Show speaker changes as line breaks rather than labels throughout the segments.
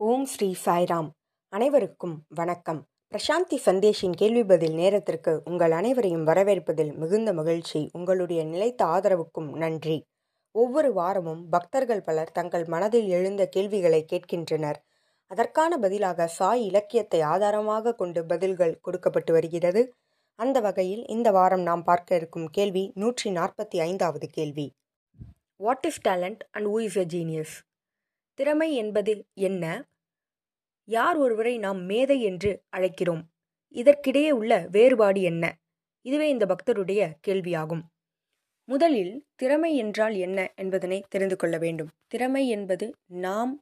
ஓம் ஸ்ரீ சாய்ராம். அனைவருக்கும் வணக்கம். பிரசாந்தி சந்தேஷின் கேள்வி பதில் நேரத்திற்கு உங்கள் அனைவரையும் வரவேற்பதில் மிகுந்த மகிழ்ச்சி. உங்களுடைய நிலைத்த ஆதரவுக்கும் நன்றி. ஒவ்வொரு வாரமும் பக்தர்கள் பலர் தங்கள் மனதில் எழுந்த கேள்விகளை கேட்கின்றனர். அதற்கான பதிலாக சாய் இலக்கியத்தை ஆதாரமாக கொண்டு பதில்கள் கொடுக்கப்பட்டு வருகிறது. அந்த வகையில் இந்த வாரம் நாம் பார்க்க இருக்கும் கேள்வி நூற்றி நாற்பத்தி ஐந்தாவது கேள்வி. What is talent and who is a genius திறமை என்பது என்ன? யார் ஒருவரை நாம் மேதை என்று அழைக்கிறோம்? இதற்கிடையே உள்ள வேறுபாடு என்ன? இதுவே இந்த பக்தருடைய கேள்வியாகும். முதலில் திறமை என்றால் என்ன என்பதனை தெரிந்து கொள்ள வேண்டும். திறமை என்பது நாம்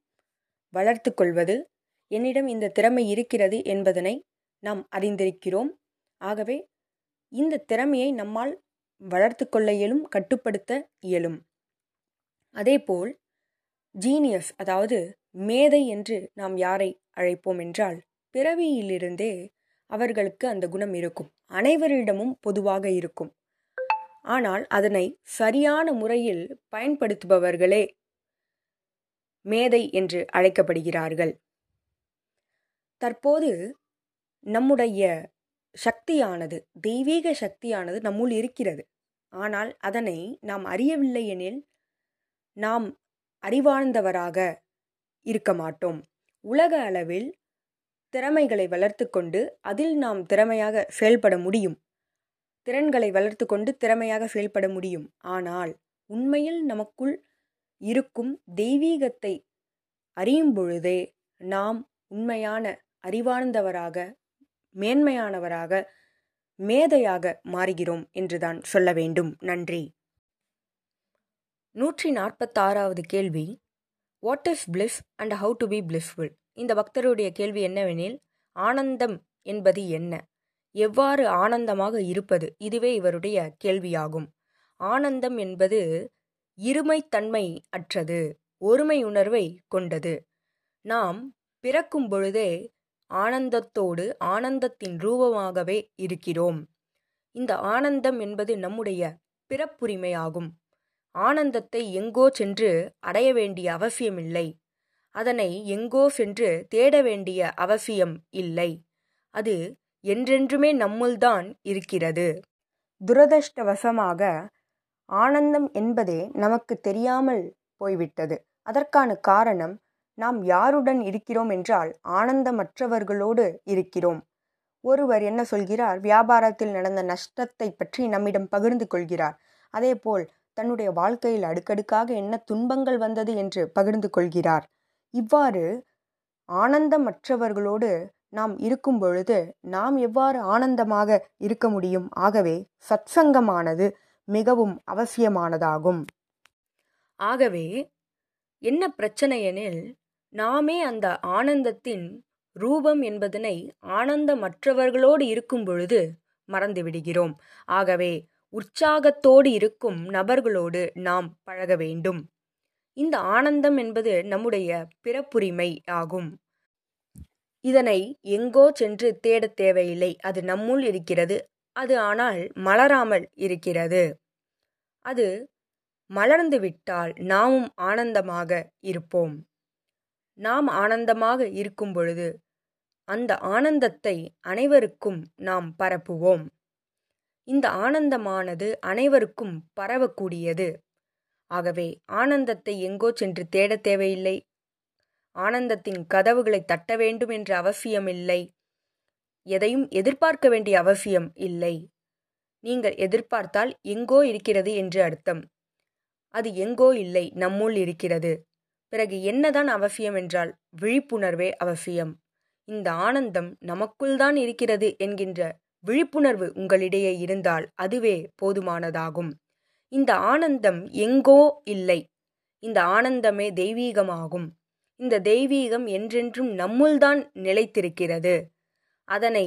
வளர்த்து கொள்வது என்னிடம் இந்த திறமை இருக்கிறது என்பதனை நாம் அறிந்திருக்கிறோம். ஆகவே இந்த திறமையை நம்மால் வளர்த்து கொள்ள இயலும் கட்டுப்படுத்த இயலும். அதேபோல் ஜீனியஸ் அதாவது மேதை என்று நாம் யாரை அழைப்போம் என்றால் பிறவியிலிருந்தே அவர்களுக்கு அந்த குணம் இருக்கும். அனைவரிடமும் பொதுவாக இருக்கும். ஆனால் அதனை சரியான முறையில் பயன்படுத்துபவர்களே மேதை என்று அழைக்கப்படுகிறார்கள். தற்போது நம்முடைய சக்தியானது தெய்வீக சக்தியானது நம்முள் இருக்கிறது. ஆனால் அதனை நாம் அறியவில்லை எனில் நாம் அறிவார்ந்தவராக இருக்க மாட்டோம். உலக அளவில் திறமைகளை வளர்த்து கொண்டு அதில் நாம் திறமையாக செயல்பட முடியும். திறன்களை வளர்த்து கொண்டு திறமையாக செயல்பட முடியும். ஆனால் உண்மையில் நமக்குள் இருக்கும் தெய்வீகத்தை அறியும் பொழுதே நாம் உண்மையான அறிவார்ந்தவராக மேன்மையானவராக மேதையாக மாறுகிறோம் என்றுதான் சொல்ல வேண்டும். நன்றி. நூற்றி நாற்பத்தாறாவது கேள்வி what is bliss and how to be blissful இந்த பக்தருடைய கேள்வி என்னவெனில் ஆனந்தம் என்பது என்ன? எவ்வாறு ஆனந்தமாக இருப்பது? இதுவே இவருடைய கேள்வியாகும். ஆனந்தம் என்பது இருமைத்தன்மை அற்றது ஒருமை உணர்வை கொண்டது. நாம் பிறக்கும் பொழுதே ஆனந்தத்தோடு ஆனந்தத்தின் ரூபமாகவே இருக்கிறோம். இந்த ஆனந்தம் என்பது நம்முடைய பிறப்புரிமையாகும். ஆனந்தத்தை எங்கோ சென்று அடைய வேண்டிய அவசியமில்லை. அதனை எங்கோ சென்று தேட வேண்டிய அவசியம் இல்லை. அது என்றென்றுமே நம்முள்தான் இருக்கிறது. துரதிருஷ்டவசமாக ஆனந்தம் என்பதே நமக்கு தெரியாமல் போய்விட்டது. அதற்கான காரணம் நாம் யாருடன் இருக்கிறோம் என்றால் ஆனந்தமற்றவர்களோடு இருக்கிறோம். ஒருவர் என்ன சொல்கிறார்? வியாபாரத்தில் நடந்த நஷ்டத்தை பற்றி நம்மிடம் பகிர்ந்து கொள்கிறார். அதேபோல் தன்னுடைய வாழ்க்கையில் அடுக்கடுக்காக என்ன துன்பங்கள் வந்தது என்று பகிர்ந்து கொள்கிறார். இவ்வாறு ஆனந்தமற்றவர்களோடு நாம் இருக்கும் பொழுது நாம் எவ்வாறு ஆனந்தமாக இருக்க முடியும்? ஆகவே சத்சங்கமானது மிகவும் அவசியமானதாகும். ஆகவே என்ன பிரச்சனை எனில் நாமே அந்த ஆனந்தத்தின் ரூபம் என்பதனை ஆனந்தமற்றவர்களோடு இருக்கும் பொழுது மறந்துவிடுகிறோம். ஆகவே உற்சாகத்தோடு இருக்கும் நபர்களோடு நாம் பழக வேண்டும். இந்த ஆனந்தம் என்பது நம்முடைய பிறப்புரிமை ஆகும். இதனை எங்கோ சென்று தேடத் தேவையில்லை. அது நம்முள் இருக்கிறது. அது ஆனால் மலராமல் இருக்கிறது. அது மலர்ந்து விட்டால் நாமும் ஆனந்தமாக இருப்போம். நாம் ஆனந்தமாக இருக்கும் பொழுது அந்த ஆனந்தத்தை அனைவருக்கும் நாம் பரப்புவோம். இந்த ஆனந்தமானது அனைவருக்கும் பரவக்கூடியது. ஆகவே ஆனந்தத்தை எங்கோ சென்று தேட தேவையில்லை. ஆனந்தத்தின் கதவுகளை தட்ட வேண்டும் என்ற அவசியமில்லை எதையும் எதிர்பார்க்க வேண்டிய அவசியம் இல்லை. நீங்கள் எதிர்பார்த்தால் எங்கோ இருக்கிறது என்று அர்த்தம். அது எங்கோ இல்லை நம்முள் இருக்கிறது. பிறகு என்னதான் அவசியம் என்றால் விழிப்புணர்வே அவசியம். இந்த ஆனந்தம் நமக்குள்தான் இருக்கிறது என்கின்ற விழிப்புணர்வு உங்களிடையே இருந்தால் அதுவே போதுமானதாகும். இந்த ஆனந்தம் எங்கோ இல்லை. இந்த ஆனந்தமே தெய்வீகமாகும். இந்த தெய்வீகம் என்றென்றும் நம்முள்தான் நிலைத்திருக்கிறது. அதனை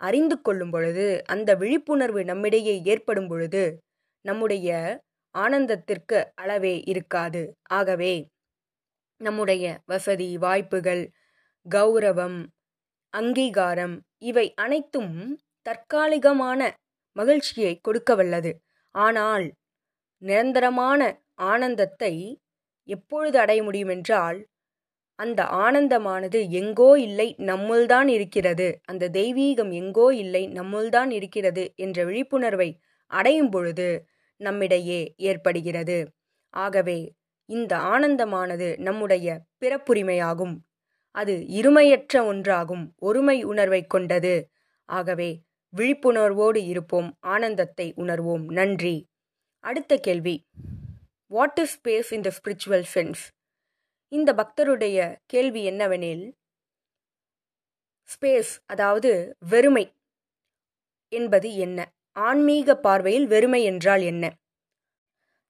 அறிந்து கொள்ளும் பொழுது அந்த விழிப்புணர்வு நம்மிடையே ஏற்படும் பொழுது நம்முடைய ஆனந்தத்திற்கு அளவே இருக்காது. ஆகவே நம்முடைய வசதி வாய்ப்புகள் கௌரவம் அங்கீகாரம். இவை அனைத்தும் தற்காலிகமான மகிழ்ச்சியை கொடுக்கவல்லது. ஆனால் நிரந்தரமான ஆனந்தத்தை எப்பொழுது அடைய முடியும் என்றால் அந்த ஆனந்தமானது எங்கோ இல்லை நம்முள்தான் இருக்கிறது. அந்த தெய்வீகம் எங்கோ இல்லை நம்முள்தான் இருக்கிறது என்ற விழிப்புணர்வை அடையும் பொழுது நம்மிடையே ஏற்படுகிறது. ஆகவே இந்த ஆனந்தமானது நம்முடைய பிறப்புரிமையாகும். அது இருமையற்ற ஒன்றாகும் ஒருமை உணர்வை கொண்டது. ஆகவே விழிப்புணர்வோடு இருப்போம் ஆனந்தத்தை உணர்வோம். நன்றி. அடுத்த கேள்வி. What is space in the spiritual sense இந்த பக்தருடைய கேள்வி என்னவெனில் ஸ்பேஸ் அதாவது வெறுமை என்பது என்ன? ஆன்மீக பார்வையில் வெறுமை என்றால் என்ன?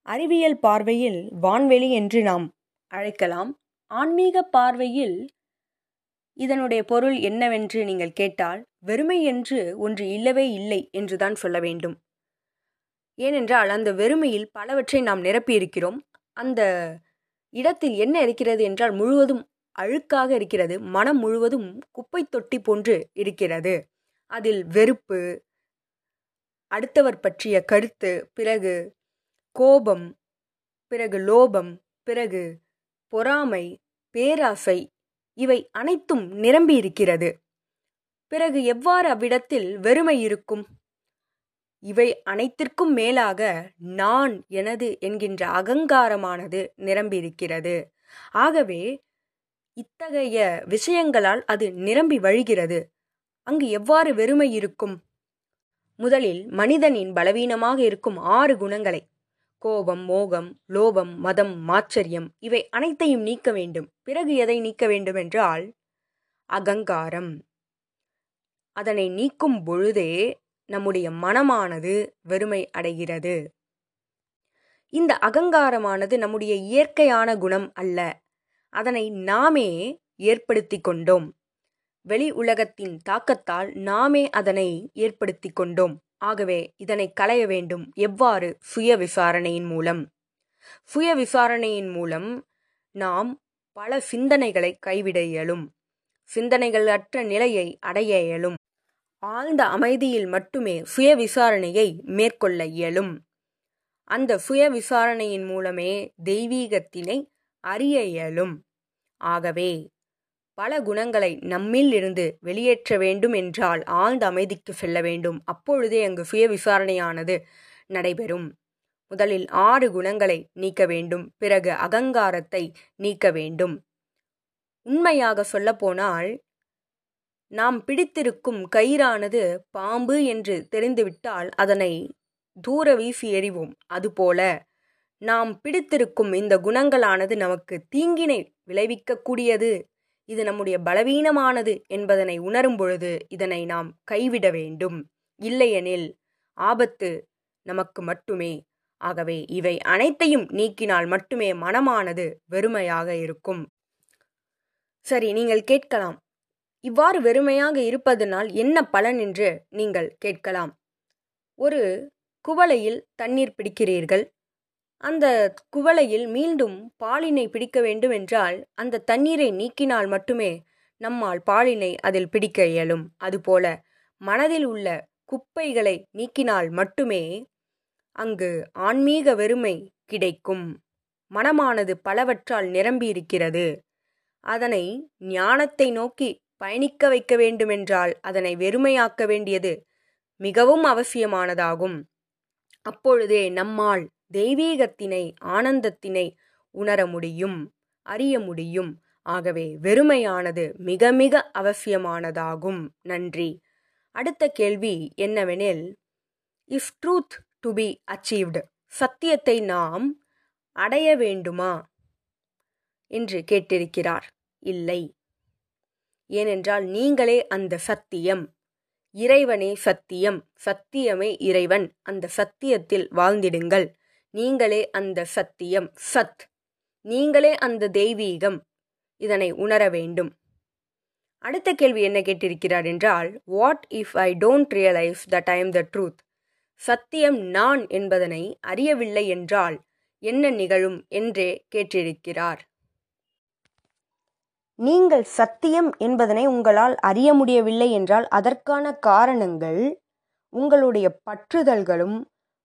அறிவியல் பார்வையில் வான்வெளி என்று நாம் அழைக்கலாம். ஆன்மீக பார்வையில் இதனுடைய பொருள் என்னவென்று நீங்கள் கேட்டால் வெறுமை என்று ஒன்று இல்லவே இல்லை என்றுதான் சொல்ல வேண்டும். ஏனென்றால் அந்த வெறுமையில் பலவற்றை நாம் நிரப்பியிருக்கிறோம். அந்த இடத்தில் என்ன இருக்கிறது என்றால் முழுவதும் அழுக்காக இருக்கிறது மனம் முழுவதும் குப்பை தொட்டி போன்று இருக்கிறது. அதில் வெறுப்பு அடுத்தவர் பற்றிய கருத்து பிறகு கோபம் பிறகு லோபம் பிறகு பொறாமை பேராசை இவை அனைத்தும் நிரம்பி இருக்கிறது பிறகு எவ்வாறு அவ்விடத்தில் வெறுமை இருக்கும்? இவை அனைத்திற்கும் மேலாக நான் எனது என்கின்ற அகங்காரமானது நிரம்பியிருக்கிறது. ஆகவே இத்தகைய விஷயங்களால் அது நிரம்பி வழிகிறது. அங்கு எவ்வாறு வெறுமை இருக்கும்? முதலில் மனிதனின் பலவீனமாக இருக்கும் ஆறு குணங்களை கோபம் மோகம் லோபம் மதம் மாச்சரியம் இவை அனைத்தையும் நீக்க வேண்டும். பிறகு எதை நீக்க வேண்டும் என்றால் அகங்காரம். அதனை நீக்கும் பொழுதே நம்முடைய மனமானது வெறுமை அடைகிறது. இந்த அகங்காரமானது நம்முடைய இயற்கையான குணம் அல்ல. அதனை நாமே ஏற்படுத்தி கொண்டோம். வெளி உலகத்தின் தாக்கத்தால் நாமே அதனை ஏற்படுத்தி கொண்டோம். ஆகவே இதனை களைய வேண்டும் எவ்வாறு? சுய விசாரணையின் மூலம். சுய விசாரணையின் மூலம் நாம் பல சிந்தனைகளை கைவிட இயலும். சிந்தனைகள் அற்ற நிலையை அடைய இயலும். ஆழ்ந்த அமைதியில் மட்டுமே சுய விசாரணையை மேற்கொள்ள இயலும். அந்த சுய விசாரணையின் மூலமே தெய்வீகத்தினை அறிய இயலும். ஆகவே பல குணங்களை நம்மில் இருந்து வெளியேற்ற வேண்டும் என்றால் ஆழ்ந்த அமைதிக்கு செல்ல வேண்டும். அப்பொழுதே அங்கு சுய விசாரணையானது நடைபெறும். முதலில் ஆறு குணங்களை நீக்க வேண்டும். பிறகு அகங்காரத்தை நீக்க வேண்டும். உண்மையாக சொல்லப்போனால் நாம் பிடித்திருக்கும் கயிறானது பாம்பு என்று தெரிந்துவிட்டால் அதனை தூர வீசி எறிவோம். அதுபோல நாம் பிடித்திருக்கும் இந்த குணங்களானது நமக்கு தீங்கினை விளைவிக்கக்கூடியது. இது நம்முடைய பலவீனமானது என்பதனை உணரும் பொழுது இதனை நாம் கைவிட வேண்டும். இல்லையெனில் ஆபத்து நமக்கு மட்டுமே. ஆகவே இவை அனைத்தையும் நீக்கினால் மட்டுமே மனமானது வெறுமையாக இருக்கும். சரி நீங்கள் கேட்கலாம். இவ்வாறு வெறுமையாக இருப்பதனால் என்ன பலன் என்று நீங்கள் கேட்கலாம். ஒரு குவளையில் தண்ணீர் பிடிக்கிறீர்கள். அந்த குவளையில் மீண்டும் பாலினை பிடிக்க வேண்டும் என்றால் அந்த தண்ணீரை நீக்கினால் மட்டுமே நம்மால் பாலினை அதில் பிடிக்க இயலும். அதுபோல மனதில் உள்ள குப்பைகளை நீக்கினால் மட்டுமே அங்கு ஆன்மீக வெறுமை கிடைக்கும். மனமானது பலவற்றால் நிரம்பியிருக்கிறது. அதனை ஞானத்தை நோக்கி பயணிக்க வைக்க வேண்டுமென்றால் அதனை வெறுமையாக்க வேண்டியது மிகவும் அவசியமானதாகும். அப்பொழுதே நம்மால் தெய்வீகத்தினை ஆனந்தத்தினை உணர முடியும் அறிய முடியும். ஆகவே வெறுமையானது மிக மிக அவசியமானதாகும். நன்றி. அடுத்த கேள்வி என்னவெனில் if truth to be achieved சத்தியத்தை நாம் அடைய வேண்டுமா? என்று கேட்டிருக்கிறார். இல்லை. ஏனென்றால் நீங்களே அந்த சத்தியம் இறைவனே சத்தியம் சத்தியமே இறைவன். அந்த சத்தியத்தில் வாழ்ந்திடுங்கள். நீங்களே அந்த சத்தியம் சத். நீங்களே அந்த தெய்வீகம். இதனை உணர வேண்டும். அடுத்த கேள்வி என்ன கேட்டிருக்கிறார் என்றால் what if I don't realise that I am the truth சத்தியம் நான் என்பதனை அறியவில்லை என்றால் என்ன நிகழும்? என்றே கேட்டிருக்கிறார். நீங்கள் சத்தியம் என்பதனை உங்களால் அறிய முடியவில்லை என்றால் அதற்கான காரணங்கள் உங்களுடைய பற்றுதல்களும்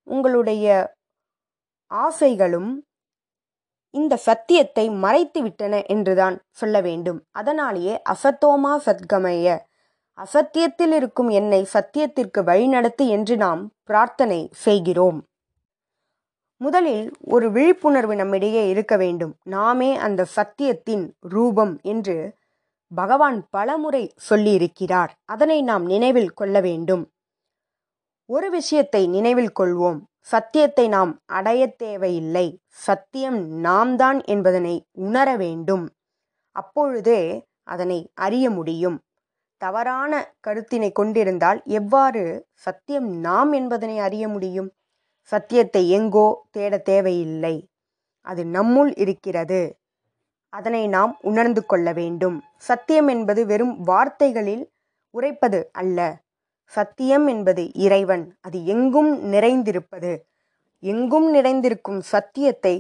உங்களுடைய ஆசைகளும் இந்த சத்தியத்தை மறைத்துவிட்டன என்றுதான் சொல்ல வேண்டும். அதனாலேயே அசத்தோமா சத்கமய? அசத்தியத்தில் இருக்கும் என்னை சத்தியத்திற்கு வழிநடத்து என்று நாம் பிரார்த்தனை செய்கிறோம். முதலில் ஒரு விழிப்புணர்வு நம்மிடையே இருக்க வேண்டும். நாமே அந்த சத்தியத்தின் ரூபம் என்று பகவான் பலமுறை சொல்லியிருக்கிறார். அதனை நாம் நினைவில் கொள்ள வேண்டும். ஒரு விஷயத்தை நினைவில் கொள்வோம். சத்தியத்தை நாம் அடைய தேவையில்லை. சத்தியம் நாம் தான் என்பதனை உணர வேண்டும். அப்பொழுதே அதனை அறிய முடியும். தவறான கருத்தினை கொண்டிருந்தால் எவ்வாறு சத்தியம் நாம் என்பதனை அறிய முடியும்? சத்தியத்தை எங்கோ தேட தேவையில்லை. அது நம்முள் இருக்கிறது. அதனை நாம் உணர்ந்து கொள்ள வேண்டும். சத்தியம் என்பது வெறும் வார்த்தைகளில் உரைப்பது அல்ல. சத்தியம் என்பது இறைவன். அது எங்கும் நிறைந்திருப்பது. எங்கும் நிறைந்திருக்கும் சத்தியத்தை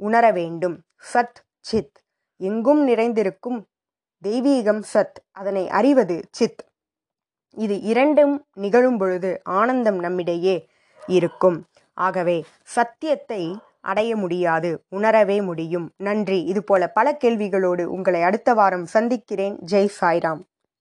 உணர வேண்டும். சத் சித். எங்கும் நிறைந்திருக்கும் தெய்வீகம் சத். அதனை அறிவது சித். இது இரண்டும் நிகழும் பொழுது ஆனந்தம் நம்மிடையே இருக்கும். ஆகவே சத்தியத்தை அடைய முடியாது உணரவே முடியும். நன்றி. இதுபோல பல கேள்விகளோடு உங்களை அடுத்த வாரம் சந்திக்கிறேன். ஜெய் சாய்ராம்.